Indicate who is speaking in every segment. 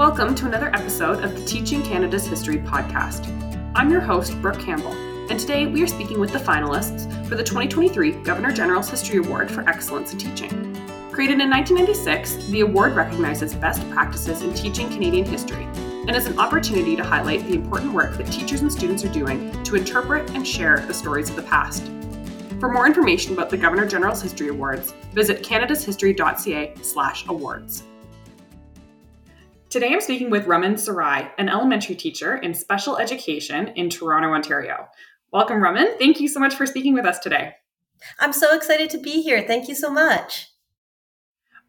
Speaker 1: Welcome to another episode of the Teaching Canada's History podcast. I'm your host, Brooke Campbell, and today we are speaking with the finalists for the 2023 Governor General's History Award for Excellence in Teaching. Created in 1996, the award recognizes best practices in teaching Canadian history and is an opportunity to highlight the important work that teachers and students are doing to interpret and share the stories of the past. For more information about the Governor General's History Awards, visit canadashistory.ca/awards. Today I'm speaking with Raman Sarai, an elementary teacher in special education in Toronto, Ontario. Welcome, Raman. Thank you so much for speaking with us today.
Speaker 2: I'm so excited to be here. Thank you so much.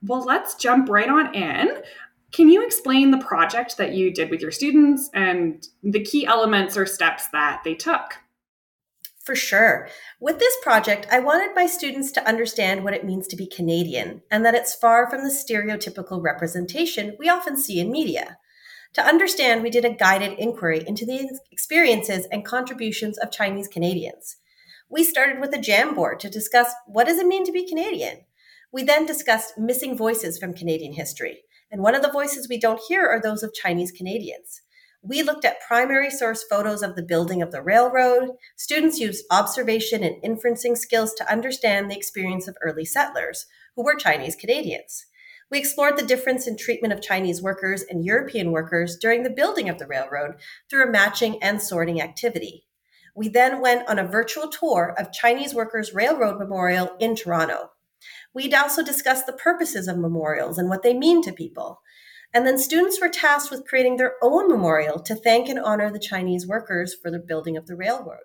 Speaker 1: Well, let's jump right on in. Can you explain the project that you did with your students and the key elements or steps that they took?
Speaker 2: For sure. With this project, I wanted my students to understand what it means to be Canadian and that it's far from the stereotypical representation we often see in media. To understand, we did a guided inquiry into the experiences and contributions of Chinese Canadians. We started with a Jamboard to discuss what does it mean to be Canadian. We then discussed missing voices from Canadian history, and one of the voices we don't hear are those of Chinese Canadians. We looked at primary source photos of the building of the railroad. Students used observation and inferencing skills to understand the experience of early settlers, who were Chinese Canadians. We explored the difference in treatment of Chinese workers and European workers during the building of the railroad through a matching and sorting activity. We then went on a virtual tour of Chinese Workers Railroad Memorial in Toronto. We'd also discussed the purposes of memorials and what they mean to people. And then students were tasked with creating their own memorial to thank and honor the Chinese workers for the building of the railroad.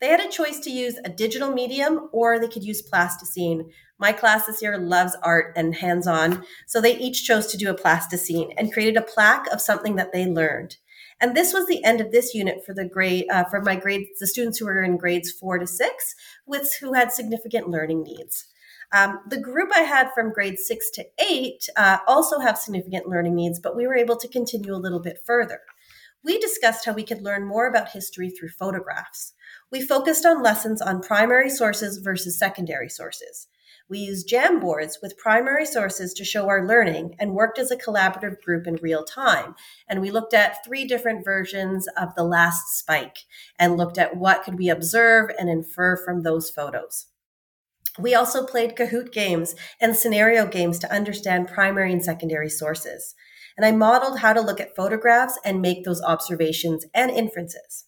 Speaker 2: They had a choice to use a digital medium or they could use plasticine. My class this year loves art and hands on, so they each chose to do a plasticine and created a plaque of something that they learned. And this was the end of this unit for the grade uh, for my grades, the students who were in grades four to six, with who had significant learning needs. Um, the group I had from grade six to eight uh, also have significant learning needs, but we were able to continue a little bit further. We discussed how we could learn more about history through photographs. We focused on lessons on primary sources versus secondary sources. We used Jamboards with primary sources to show our learning and worked as a collaborative group in real time. And we looked at three different versions of the last spike and looked at what could we observe and infer from those photos. We also played Kahoot games and scenario games to understand primary and secondary sources. And I modeled how to look at photographs and make those observations and inferences.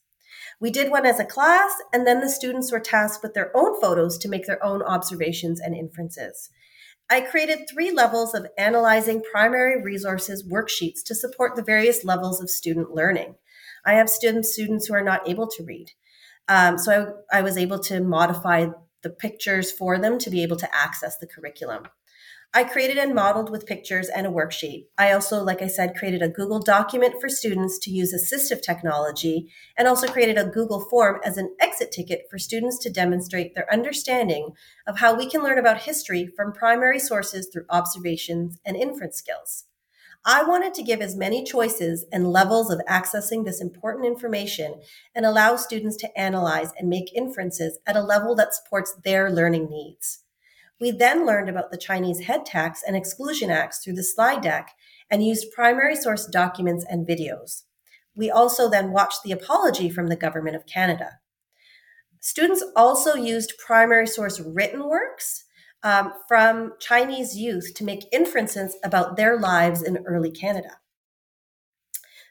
Speaker 2: We did one as a class, and then the students were tasked with their own photos to make their own observations and inferences. I created three levels of analyzing primary resources worksheets to support the various levels of student learning. I have students students who are not able to read. Um, so I, I was able to modify the pictures for them to be able to access the curriculum. I created and modeled with pictures and a worksheet. I also, like I said, created a Google document for students to use assistive technology and also created a Google form as an exit ticket for students to demonstrate their understanding of how we can learn about history from primary sources through observations and inference skills. I wanted to give as many choices and levels of accessing this important information and allow students to analyze and make inferences at a level that supports their learning needs. We then learned about the Chinese head tax and exclusion acts through the slide deck and used primary source documents and videos. We also then watched the apology from the Government of Canada. Students also used primary source written works um, from Chinese youth to make inferences about their lives in early Canada.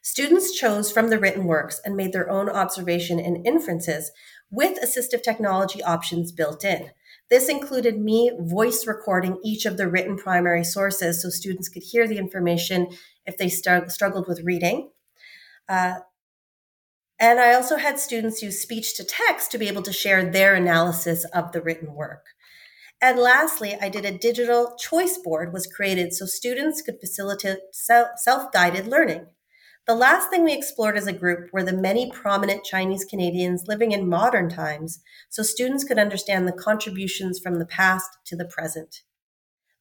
Speaker 2: Students chose from the written works and made their own observation and inferences with assistive technology options built in. This included me voice recording each of the written primary sources so students could hear the information if they st- struggled with reading. Uh, and I also had students use speech to text to be able to share their analysis of the written work. And lastly, I did a digital choice board was created so students could facilitate self-guided learning. The last thing we explored as a group were the many prominent Chinese Canadians living in modern times so students could understand the contributions from the past to the present.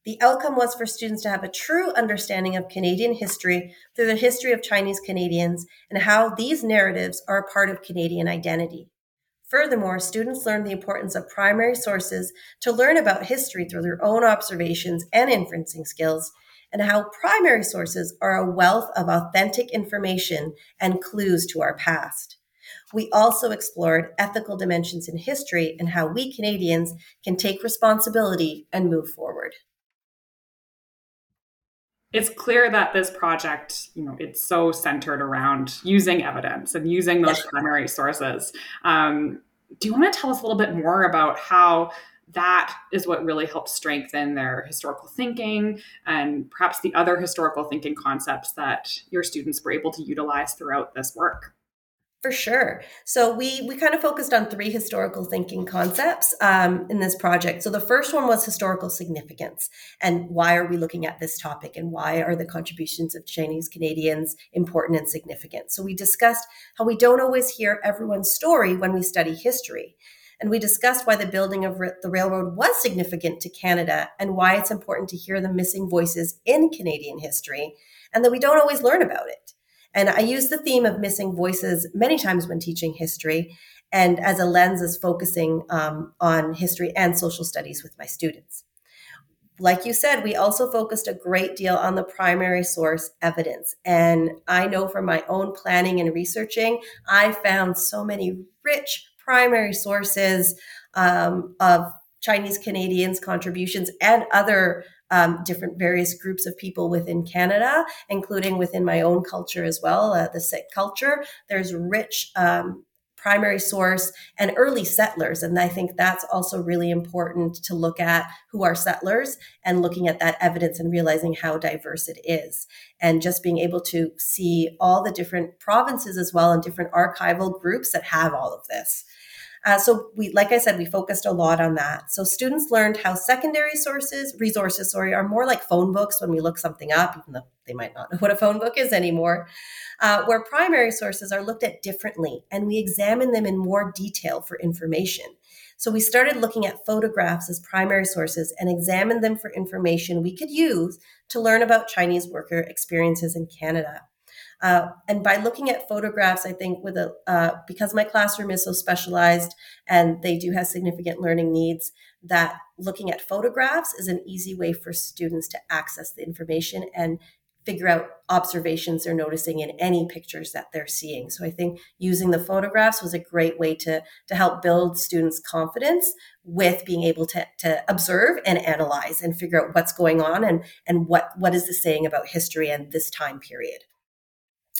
Speaker 2: The outcome was for students to have a true understanding of Canadian history through the history of Chinese Canadians and how these narratives are a part of Canadian identity. Furthermore, students learn the importance of primary sources to learn about history through their own observations and inferencing skills, and how primary sources are a wealth of authentic information and clues to our past. We also explored ethical dimensions in history and how we Canadians can take responsibility and move forward
Speaker 1: it's clear that this project, you know, it's so centered around using evidence and using those primary sources. Um, do you want to tell us a little bit more about how that is what really helps strengthen their historical thinking and perhaps the other historical thinking concepts that your students were able to utilize throughout this work?
Speaker 2: For sure. So we we kind of focused on three historical thinking concepts um, in this project. So the first one was historical significance, and why are we looking at this topic, and why are the contributions of Chinese Canadians important and significant? So we discussed how we don't always hear everyone's story when we study history, and we discussed why the building of the railroad was significant to Canada, and why it's important to hear the missing voices in Canadian history, and that we don't always learn about it. And I use the theme of missing voices many times when teaching history and as a lens is focusing um, on history and social studies with my students. Like you said, we also focused a great deal on the primary source evidence. And I know from my own planning and researching, I found so many rich primary sources um, of Chinese Canadians' contributions and other um, different various groups of people within Canada, including within my own culture as well, uh, the Sikh culture. There's rich um, primary source and early settlers. And I think that's also really important to look at who are settlers and looking at that evidence and realizing how diverse it is. And just being able to see all the different provinces as well and different archival groups that have all of this. Uh, so we, like I said, we focused a lot on that. So students learned how secondary sources, resources, sorry, are more like phone books when we look something up, even though they might not know what a phone book is anymore. Uh, where primary sources are looked at differently, and we examine them in more detail for information. So we started looking at photographs as primary sources and examined them for information we could use to learn about Chinese worker experiences in Canada. Uh, and by looking at photographs, I think with a uh, because my classroom is so specialized and they do have significant learning needs, that looking at photographs is an easy way for students to access the information and figure out observations they're noticing in any pictures that they're seeing. So I think using the photographs was a great way to, to help build students' confidence with being able to, to observe and analyze and figure out what's going on and, and what, what is this saying about history and this time period.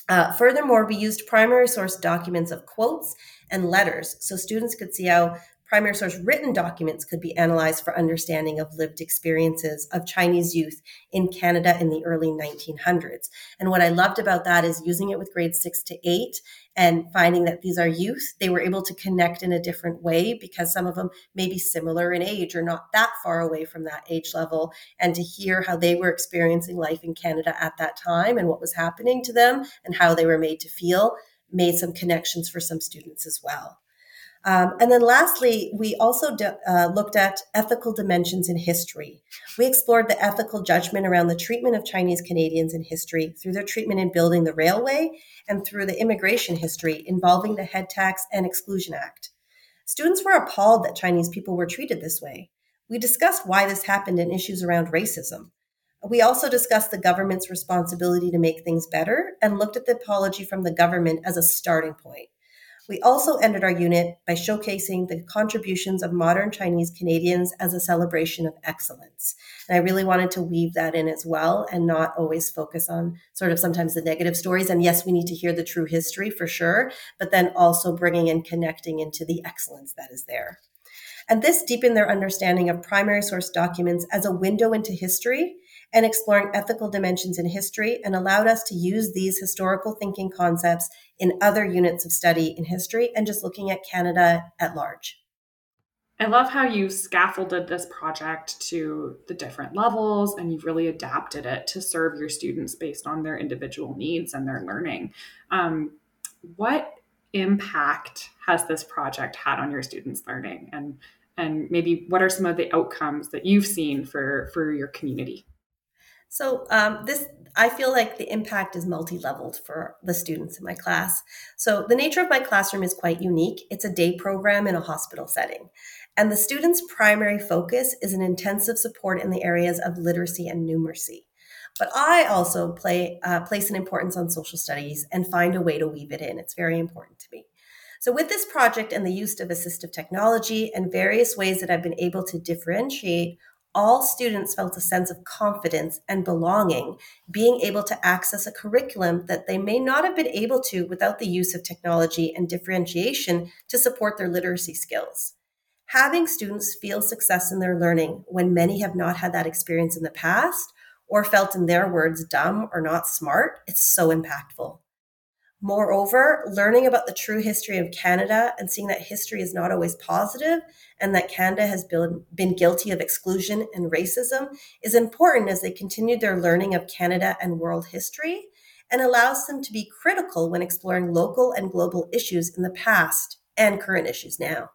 Speaker 2: Uh, furthermore, we used primary source documents of quotes and letters so students could see how primary source written documents could be analyzed for understanding of lived experiences of Chinese youth in Canada in the early 1900s. And what I loved about that is using it with grades six to eight and finding that these are youth. They were able to connect in a different way because some of them may be similar in age or not that far away from that age level. And to hear how they were experiencing life in Canada at that time and what was happening to them and how they were made to feel made some connections for some students as well. Um, and then lastly, we also uh, looked at ethical dimensions in history. We explored the ethical judgment around the treatment of Chinese Canadians in history through their treatment in building the railway and through the immigration history involving the Head Tax and Exclusion Act. Students were appalled that Chinese people were treated this way. We discussed why this happened and issues around racism. We also discussed the government's responsibility to make things better and looked at the apology from the government as a starting point. We also ended our unit by showcasing the contributions of modern Chinese Canadians as a celebration of excellence. And I really wanted to weave that in as well and not always focus on sort of sometimes the negative stories. And yes, we need to hear the true history for sure, but then also bringing and connecting into the excellence that is there. And this deepened their understanding of primary source documents as a window into history and exploring ethical dimensions in history and allowed us to use these historical thinking concepts in other units of study in history and just looking at Canada at large.
Speaker 1: I love how you scaffolded this project to the different levels and you've really adapted it to serve your students based on their individual needs and their learning. Um, what impact has this project had on your students' learning and and maybe what are some of the outcomes that you've seen for for your community?
Speaker 2: So um, this, I feel like the impact is multi-leveled for the students in my class. So the nature of my classroom is quite unique. It's a day program in a hospital setting. And the students' primary focus is an intensive support in the areas of literacy and numeracy. But I also play uh, place an importance on social studies and find a way to weave it in. It's very important to me. So, with this project and the use of assistive technology and various ways that I've been able to differentiate, all students felt a sense of confidence and belonging, being able to access a curriculum that they may not have been able to without the use of technology and differentiation to support their literacy skills. Having students feel success in their learning when many have not had that experience in the past or felt, in their words, dumb or not smart, it's so impactful. Moreover, learning about the true history of Canada and seeing that history is not always positive and that Canada has been, been guilty of exclusion and racism is important as they continue their learning of Canada and world history and allows them to be critical when exploring local and global issues in the past and current issues now.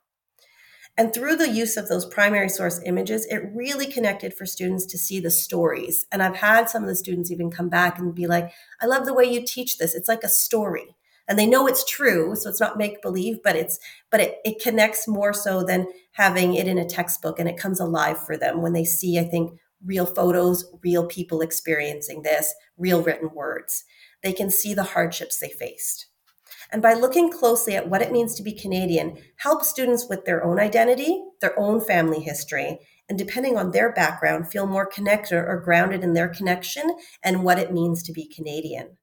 Speaker 2: And through the use of those primary source images, it really connected for students to see the stories. And I've had some of the students even come back and be like, I love the way you teach this. It's like a story. And they know it's true, so it's not make believe, but it's but it, it connects more so than having it in a textbook and it comes alive for them when they see, I think, real photos, real people experiencing this, real written words. They can see the hardships they faced and by looking closely at what it means to be Canadian, help students with their own identity, their own family history, and depending on their background, feel more connected or grounded in their connection and what it means to be Canadian.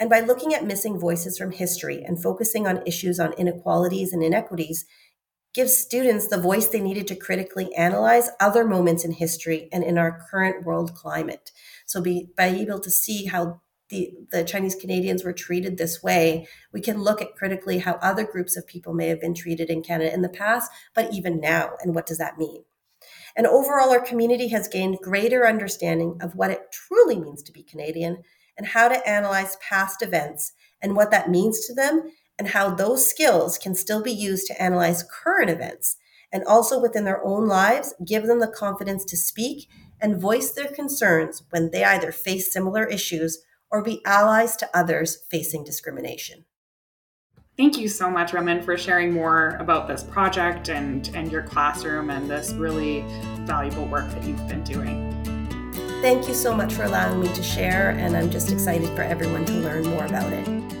Speaker 2: And by looking at missing voices from history and focusing on issues on inequalities and inequities, gives students the voice they needed to critically analyze other moments in history and in our current world climate. So be by able to see how the, the Chinese Canadians were treated this way, we can look at critically how other groups of people may have been treated in Canada in the past, but even now, and what does that mean? And overall, our community has gained greater understanding of what it truly means to be Canadian and how to analyze past events and what that means to them, and how those skills can still be used to analyze current events and also within their own lives, give them the confidence to speak and voice their concerns when they either face similar issues or be allies to others facing discrimination.
Speaker 1: Thank you so much, Raman, for sharing more about this project and, and your classroom and this really valuable work that you've been doing.
Speaker 2: Thank you so much for allowing me to share, and I'm just excited for everyone to learn more about it.